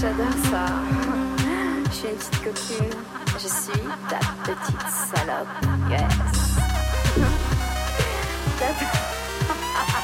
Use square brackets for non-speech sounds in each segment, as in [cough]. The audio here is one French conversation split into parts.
J'adore ça. Je suis une petite coquine. Je suis ta petite salope. Yes. [laughs]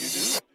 you do.